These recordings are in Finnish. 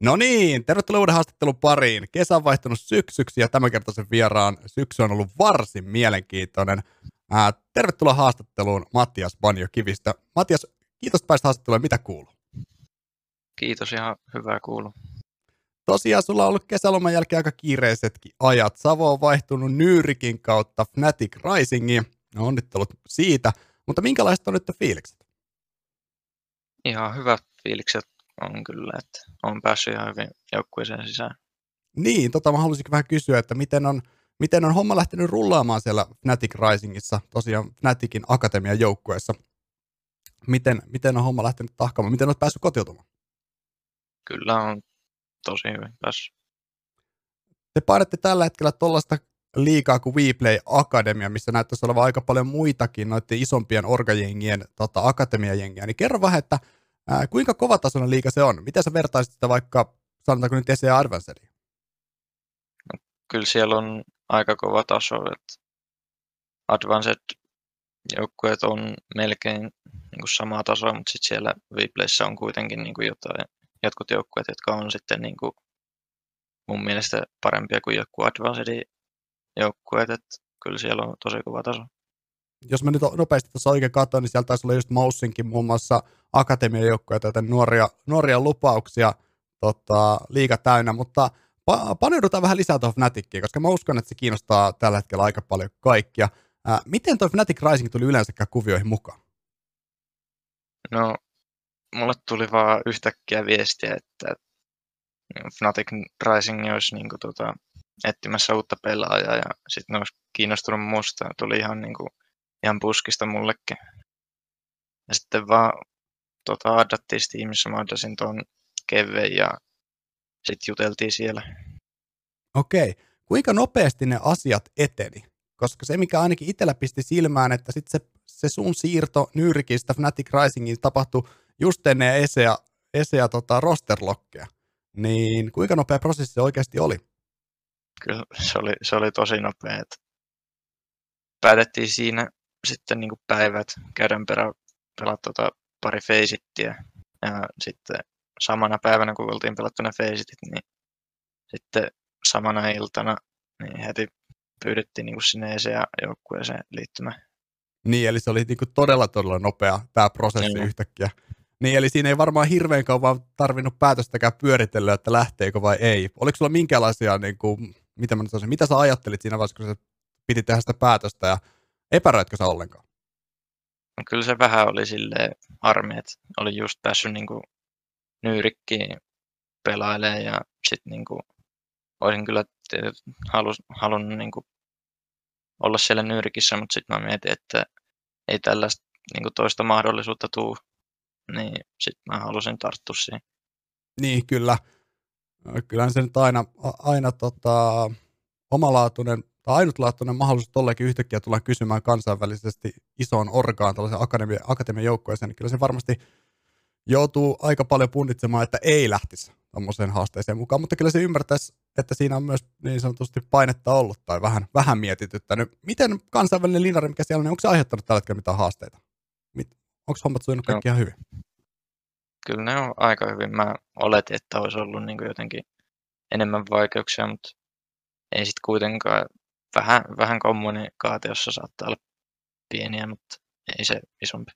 No niin, tervetuloa uuden haastattelun pariin. Kesä on vaihtunut syksyksi ja tämänkertaisen vieraan syksy on ollut varsin mielenkiintoinen. Ää, tervetuloa haastatteluun Mattias Banjo Kivistä. Mattias, kiitos päästä haastatteluun. Mitä kuuluu? Kiitos, ihan hyvää kuuluu. Tosiaan sulla on ollut kesäloman jälkeen aika kiireisetkin ajat. Savo on vaihtunut Nyyrikin kautta Fnatic Risingiin. No, onnittelut siitä. Mutta minkälaiset on nyt fiilikset? Ihan hyvät fiilikset on kyllä, että on päässyt ihan hyvin joukkueeseen sisään. Niin, tota mä haluaisin vähän kysyä, että miten on, miten on homma lähtenyt rullaamaan siellä Fnatic Risingissa, tosiaan Fnaticin akatemian joukkueessa. Miten, miten on homma lähtenyt tahkaamaan? Miten olet päässyt kotiutumaan? Kyllä on tosi hyvin päässyt. Te painatte tällä hetkellä tuollaista liikaa kuin WePlay Academia, missä näyttäisi olevan aika paljon muitakin noiden isompien orgajengien tota, akatemiajengiä. Niin kerro vähän, että ää, kuinka kovatasoinen liiga se on? Miten sä vertaisit sitä vaikka, sanotaanko nyt ECA Advancediin? No, kyllä siellä on aika kova taso, että Advanced joukkueet on melkein niin kuin samaa tasoa, mutta sitten siellä WePlayssä on kuitenkin niin kuin jotain, jotkut joukkueet, jotka on sitten niin kuin mun mielestä parempia kuin joku Advanced joukkueet, että kyllä siellä on tosi kova taso. Jos mä nyt nopeasti tuossa oikein katsoin, niin sieltä taisi olla just Moussinkin muun muassa akatemian joukkueita, joten nuoria, nuoria lupauksia tota, liiga täynnä, mutta pa- paneudutaan vähän lisää tuohon Fnatickiin, koska mä uskon, että se kiinnostaa tällä hetkellä aika paljon kaikkia. Ää, miten tuo Fnatic Rising tuli yleensäkään kuvioihin mukaan? No, mulle tuli vaan yhtäkkiä viestiä, että Fnatic Rising olisi niin kuin, tota, etsimässä uutta pelaajaa ja sitten ne olisi kiinnostunut musta. Tuli ihan, niin kuin, ihan puskista mullekin. Ja sitten vaan tota, addattiin Steamissa, mä addasin tuon Keveen ja sitten juteltiin siellä. Okei. Kuinka nopeasti ne asiat eteni? Koska se, mikä ainakin itsellä pisti silmään, että sitten se, se sun siirto Nyrkistä Fnatic Risingiin tapahtui just ennen ESEA, ESEA tota rosterlokkeja. Niin kuinka nopea prosessi se oikeasti oli? Kyllä se oli, se oli tosi nopea. Päätettiin siinä sitten niin päivät käydään perä, pelata tota pari feisittiä. Ja sitten samana päivänä, kun oltiin pelattu ne feisitit, niin sitten samana iltana niin heti pyydettiin niin sinne ESEA-joukkueeseen liittymään. Niin, eli se oli niin kuin todella todella nopea tämä prosessi niin. yhtäkkiä. Niin, eli siinä ei varmaan hirveän kauan tarvinnut päätöstäkään pyöritellä, että lähteekö vai ei. Oliko sulla minkälaisia, niin kuin, mitä, mä sanoisin, mitä sä ajattelit siinä vaiheessa, kun sä piti tehdä sitä päätöstä ja epäröitkö sä ollenkaan? No, kyllä se vähän oli sille harmi, että oli just päässyt niin kuin nyyrikkiin pelailemaan ja sitten niin kuin, olisin kyllä halus, halunnut niin kuin, olla siellä nyyrikissä, mutta sitten mä mietin, että ei tällaista niin toista mahdollisuutta tuu niin sitten mä halusin tarttua siihen. Niin, kyllä. Kyllähän se nyt aina, aina tota, omalaatuinen tai ainutlaatuinen mahdollisuus tollekin yhtäkkiä tulla kysymään kansainvälisesti isoon orgaan tällaisen akademian, akatemian joukkueeseen, niin kyllä se varmasti joutuu aika paljon punnitsemaan, että ei lähtisi tuommoiseen haasteeseen mukaan, mutta kyllä se ymmärtäisi, että siinä on myös niin sanotusti painetta ollut tai vähän, vähän mietityttänyt. Miten kansainvälinen linari, mikä siellä on, niin onko se aiheuttanut tällä hetkellä mitään haasteita? Onko hommat sujunut kaikki ihan hyvin? Kyllä ne on aika hyvin. Mä oletin, että olisi ollut niin jotenkin enemmän vaikeuksia, mutta ei sitten kuitenkaan. Vähän, vähän kommunikaatiossa saattaa olla pieniä, mutta ei se isompi.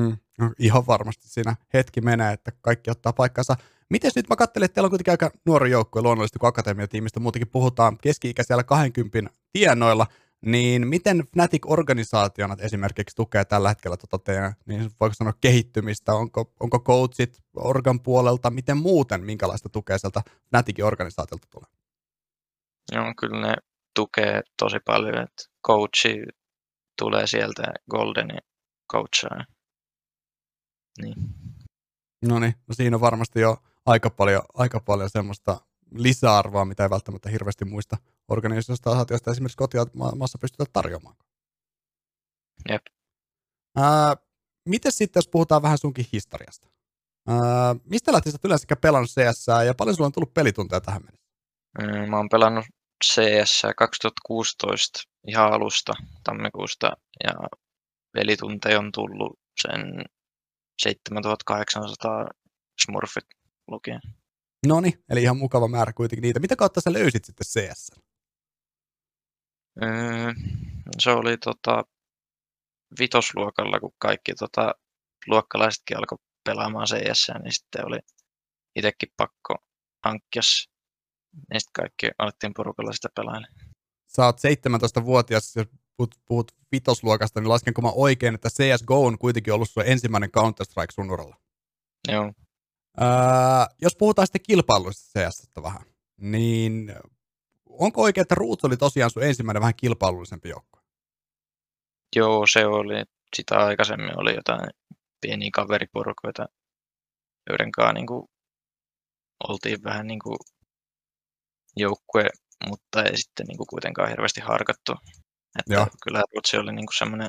Mm, no, ihan varmasti siinä hetki menee, että kaikki ottaa paikkansa. Miten nyt mä katselin, että teillä on kuitenkin aika nuori joukkue luonnollisesti, kun akatemiatiimistä muutenkin puhutaan keski-ikäisellä 20 tienoilla – niin miten Fnatic-organisaationa esimerkiksi tukee tällä hetkellä tuota teidän, niin voiko sanoa kehittymistä, onko, onko coachit organ puolelta, miten muuten, minkälaista tukea sieltä Fnaticin organisaatiolta tulee? Joo, kyllä ne tukee tosi paljon, että coachi tulee sieltä Goldeni coachaa. Niin. No niin, no siinä on varmasti jo aika paljon, aika paljon semmoista lisäarvoa, mitä ei välttämättä hirveästi muista organisaatioista esimerkiksi kotimaassa pystytä tarjoamaan. Jep. Ää, miten sitten, jos puhutaan vähän sunkin historiasta? Ää, mistä lähti sä yleensä pelannut CS ja paljon sulla on tullut pelitunteja tähän mennessä? Mm, mä oon pelannut CS 2016 ihan alusta tammikuusta ja pelitunteja on tullut sen 7800 Smurfit lukien. No niin, eli ihan mukava määrä kuitenkin niitä. Mitä kautta sä löysit sitten CS? Öö, se oli tota, vitosluokalla, kun kaikki tota, luokkalaisetkin alkoi pelaamaan CS, niin sitten oli itsekin pakko hankkia Niin sitten kaikki alettiin porukalla sitä pelailemaan. Sä oot 17-vuotias, jos puhut, puhut vitosluokasta, niin laskenko mä oikein, että CSGO on kuitenkin ollut sun ensimmäinen Counter-Strike sun uralla? Joo. Öö, jos puhutaan sitten kilpailuista CS vähän, niin onko oikein, että Roots oli tosiaan sun ensimmäinen vähän kilpailullisempi joukko? Joo, se oli. Sitä aikaisemmin oli jotain pieniä kaveriporukoita, joiden kanssa niin kuin, oltiin vähän niin kuin joukkue, mutta ei sitten niin kuin kuitenkaan hirveästi harkattu. Että Joo. kyllä Ruotsi oli niin kuin semmoinen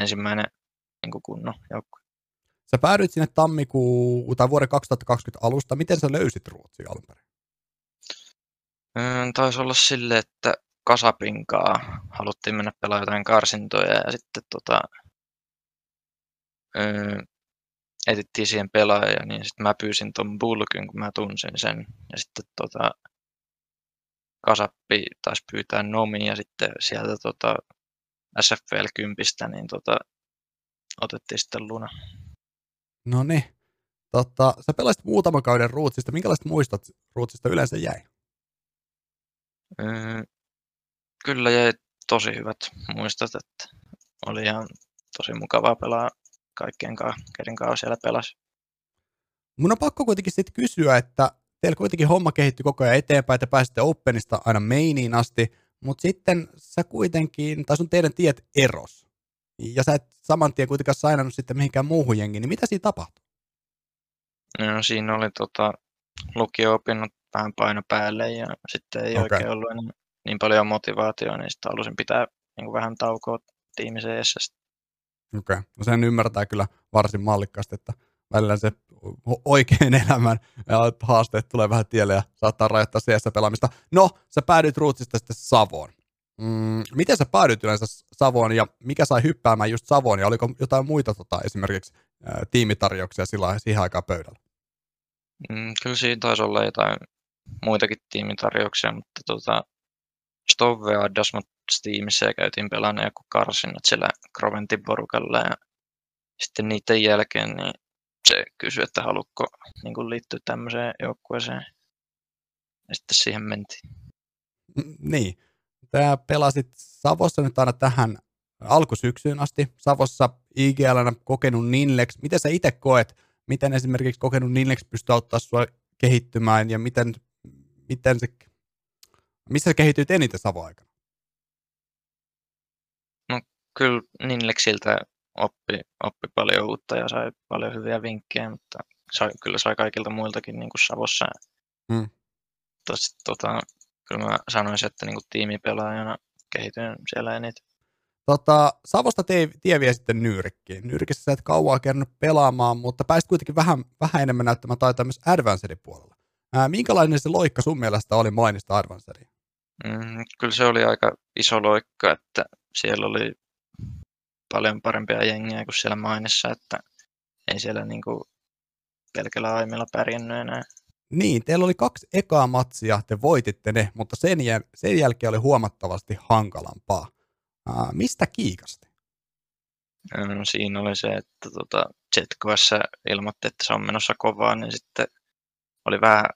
ensimmäinen niin kuin kunnon joukkue. Sä päädyit sinne tammikuun tai vuoden 2020 alusta. Miten sä löysit Ruotsia alun perin? Mm, taisi olla sille, että Kasapinkaa haluttiin mennä pelaamaan jotain karsintoja ja sitten tota, öö, etittiin siihen pelaajia, niin sitten mä pyysin ton Bulkyn, kun mä tunsin sen. Ja sitten tota, Kasappi taisi pyytää Nomi ja sitten sieltä tota, SFL 10, niin tota, otettiin sitten Luna. No niin. Tota, sä pelasit muutaman kauden Ruutsista. Minkälaiset muistot Ruutsista yleensä jäi? Öö, kyllä jäi tosi hyvät muistot, että oli ihan tosi mukavaa pelaa kaikkien kanssa, keiden kanssa siellä pelasi. Mun on pakko kuitenkin sitten kysyä, että teillä kuitenkin homma kehittyi koko ajan eteenpäin, että pääsitte Openista aina mainiin asti, mutta sitten sä kuitenkin, tai sun teidän tiet eros. Ja sä et saman tien kuitenkaan sainannut sitten mihinkään muuhun jengiin, niin mitä siinä tapahtui? No, siinä oli tota, lukio-opinnot vähän paino päälle ja sitten ei okay. oikein ollut enää niin paljon motivaatiota, niin sitten halusin pitää niin kuin vähän taukoa tiimi CS. Okei, okay. no sen ymmärtää kyllä varsin mallikkaasti, että välillä se oikein elämän haasteet tulee vähän tielle ja saattaa rajoittaa CS-pelaamista. No, sä päädyit Rootsista sitten Savoon. Mm, miten sä päädyit yleensä Savoon ja mikä sai hyppäämään just Savoon ja oliko jotain muita tota, esimerkiksi ää, tiimitarjouksia sillä siihen aikaan pöydällä? Mm, kyllä siinä taisi olla jotain muitakin tiimitarjouksia, mutta tota, Stove addas mut Steamissa ja käytiin pelaamaan joku karsinnat siellä Croventin porukalla ja sitten niiden jälkeen niin se kysyi, että haluatko niin liittyä tämmöiseen joukkueeseen. Ja sitten siihen mentiin. Niin. Tämä pelasit Savossa nyt aina tähän alkusyksyyn asti. Savossa IGLnä kokenut Ninlex. Miten sä itse koet, miten esimerkiksi kokenut Ninlex pystyy auttaa sinua kehittymään ja miten, miten se, missä sä kehityit eniten Savo-aikana? No kyllä Ninlexiltä oppi, oppi paljon uutta ja sai paljon hyviä vinkkejä, mutta sai, kyllä sai kaikilta muiltakin niin kuin Savossa. Hmm. Tos, tota, kyllä mä sanoisin, että niin kuin tiimipelaajana kehityin siellä eniten. Tota, Savosta tie, tie vie sitten Nyyrikkiin. Nyrkissä sä et kauaa kerännyt pelaamaan, mutta pääsit kuitenkin vähän, vähän enemmän näyttämään taitaa myös Advancedin puolella. Ää, minkälainen se loikka sun mielestä oli mainista Advancediin? Mm, kyllä se oli aika iso loikka, että siellä oli paljon parempia jengiä kuin siellä mainissa, että ei siellä niin kuin pelkällä aimilla pärjännyt enää. Niin, teillä oli kaksi ekaa matsia, te voititte ne, mutta sen, jäl- sen jälkeen oli huomattavasti hankalampaa. Ää, mistä kiikasti? No, siinä oli se, että tota, Jetcoassa ilmoitti, että se on menossa kovaa, niin sitten oli vähän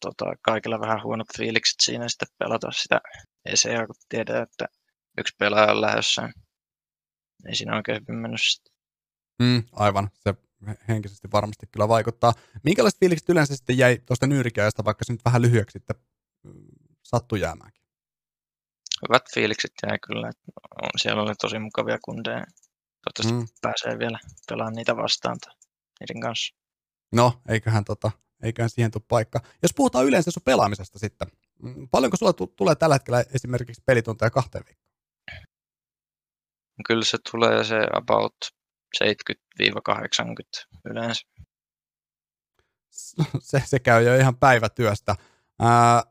tota, kaikilla vähän huonot fiilikset siinä sitten pelata sitä ECA, kun tiedetään, että yksi pelaaja on lähdössä ei siinä oikein hyvin mennyt sitten. Mm, aivan, se henkisesti varmasti kyllä vaikuttaa. Minkälaiset fiilikset yleensä sitten jäi tuosta nyyrikäistä, vaikka se nyt vähän lyhyeksi sitten mm, sattui jäämäänkin? Hyvät fiilikset jäi kyllä. Että on, siellä oli tosi mukavia kundeja. Toivottavasti mm. pääsee vielä pelaamaan niitä vastaan niiden kanssa. No, eiköhän, tota, eiköhän siihen tule paikka. Jos puhutaan yleensä sun pelaamisesta sitten, mm, paljonko sulla t- tulee tällä hetkellä esimerkiksi pelitunteja kahteen viikkoon? Kyllä se tulee se about 70-80 yleensä. Se, se käy jo ihan päivätyöstä. Ää,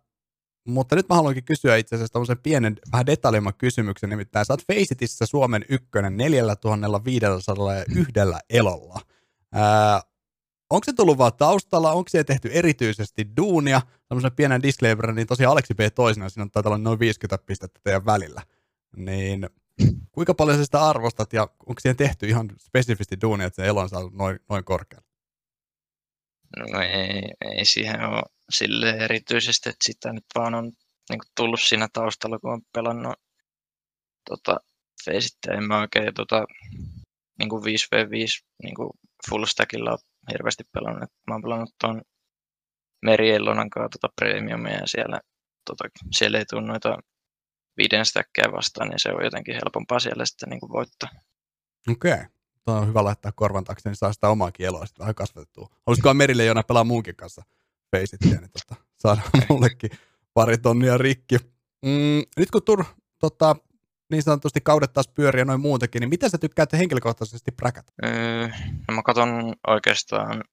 mutta nyt mä haluankin kysyä itse asiassa tämmöisen pienen, vähän detaljimman kysymyksen, nimittäin sä oot Facetissa Suomen ykkönen 4501 elolla. Ää, onko se tullut vaan taustalla, onko se tehty erityisesti duunia, tämmöisen pienen disclaimerin, niin tosiaan Aleksi B toisena, siinä on taitaa olla noin 50 pistettä teidän välillä. Niin kuinka paljon sä sitä arvostat ja onko siihen tehty ihan spesifisti duunia, että se elo on saanut noin, noin korkealle? No ei, ei siihen ole sille erityisesti, että sitä nyt vaan on niin kuin tullut siinä taustalla, kun on pelannut tota, Faceit, en mä oikein tota, niin kuin 5v5 niin kuin full stackilla hirveästi pelannut. Mä oon pelannut tuon Meriellonan kanssa tota premiumia ja siellä, tota, siellä ei tule noita viiden stackia vastaan, niin se on jotenkin helpompaa siellä sitten niin kuin voittaa. Okei. Okay. Tuo on hyvä laittaa korvan taakse, niin saa sitä omaa kieloa sitten vähän kasvatettua. Olisikohan Merille jona pelaa muunkin kanssa Faceittiä, niin tota, saadaan mullekin pari tonnia rikki. Mm, nyt kun tur, tota, niin sanotusti kaudet taas pyöriä noin muutenkin, niin mitä sä tykkäät henkilökohtaisesti präkätä? Öö, no mä katson oikeastaan,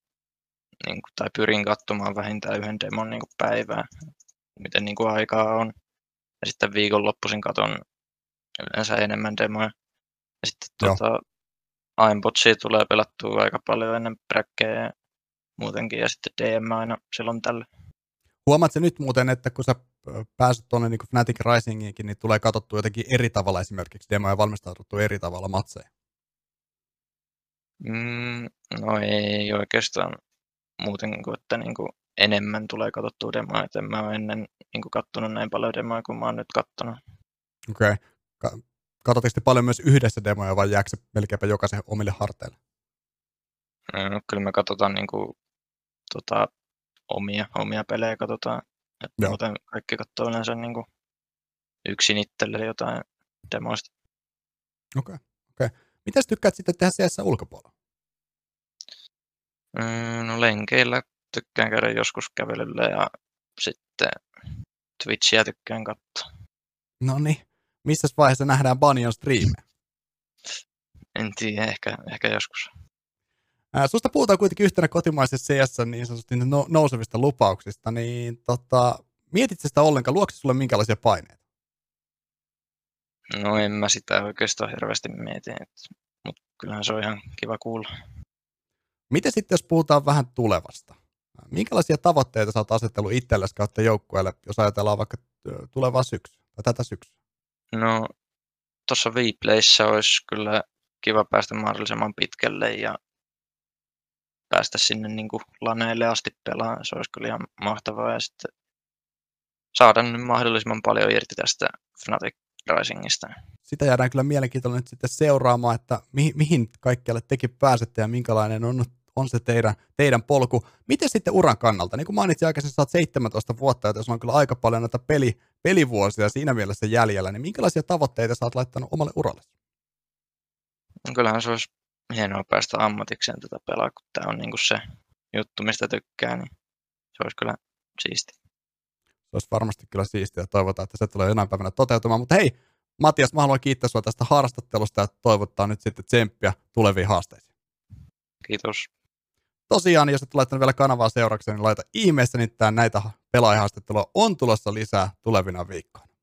niin kuin, tai pyrin katsomaan vähintään yhden demon niin kuin päivää, miten niin kuin aikaa on. Ja sitten viikonloppuisin katon yleensä enemmän demoja. Ja sitten tuota, Aimbotsia tulee pelattua aika paljon ennen bräkkejä muutenkin, ja sitten DM aina silloin tällä. Huomaat nyt muuten, että kun sä pääset tuonne niin Fnatic Risingiinkin, niin tulee katsottua jotenkin eri tavalla esimerkiksi demoja valmistauduttu eri tavalla matseihin? Mm, no ei oikeastaan muuten kuin, että niin kuin enemmän tulee katsottua demoja, että en mä ole ennen niin kattonut näin paljon demoja kuin mä oon nyt kattonut. Okei. Okay. Ka- Katsotteko paljon myös yhdessä demoja vai jääkö se melkeinpä jokaisen omille harteille? No, kyllä me katsotaan niin kuin, tota, omia, omia pelejä katsotaan. Et muuten kaikki katsoo yleensä niin kuin yksin itselle jotain demoista. Okei. Okay. Okay. Mitä tykkäät sitten tehdä CS ulkopuolella? Mm, no lenkeillä tykkään käydä joskus kävelyllä ja sitten Twitchiä tykkään katsoa. No niin. Missä vaiheessa nähdään Banion striimejä? En tiedä, ehkä, ehkä joskus. Ää, susta puhutaan kuitenkin yhtenä kotimaisessa CS niin sanotusti no, nousevista lupauksista, niin tota, mietit sitä ollenkaan, luoksi sulle minkälaisia paineita? No en mä sitä oikeastaan hirveästi mieti, mutta kyllähän se on ihan kiva kuulla. Miten sitten, jos puhutaan vähän tulevasta? Minkälaisia tavoitteita sä oot asettellut itsellesi kautta joukkueelle, jos ajatellaan vaikka tulevaa syksyä tai tätä syksyä? No, tuossa Vplayssä olisi kyllä kiva päästä mahdollisimman pitkälle ja päästä sinne niin kuin laneille asti pelaamaan. Se olisi kyllä ihan mahtavaa ja sitten saada nyt mahdollisimman paljon irti tästä Fnatic Risingista. Sitä jäädään kyllä mielenkiintoinen nyt sitten seuraamaan, että mihin, mihin kaikkialle tekin pääsette ja minkälainen on, on se teidän, teidän polku. Miten sitten uran kannalta? Niin kuin mainitsin aikaisemmin, sä oot 17 vuotta, joten sulla on kyllä aika paljon näitä peli, pelivuosia siinä mielessä jäljellä, niin minkälaisia tavoitteita sä oot laittanut omalle uralle? No kyllähän se olisi hienoa päästä ammatikseen tätä pelaa, kun tämä on niinku se juttu, mistä tykkää, niin se olisi kyllä siisti. Se olisi varmasti kyllä siistiä ja toivotaan, että se tulee jonain päivänä toteutumaan. Mutta hei, Matias, mä haluan kiittää sinua tästä haastattelusta ja toivottaa nyt sitten tsemppiä tuleviin haasteisiin. Kiitos. Tosiaan, jos et laittanut vielä kanavaa seurakseen, niin laita ihmeessä, niin näitä pelaajahaastattelua on tulossa lisää tulevina viikkoina.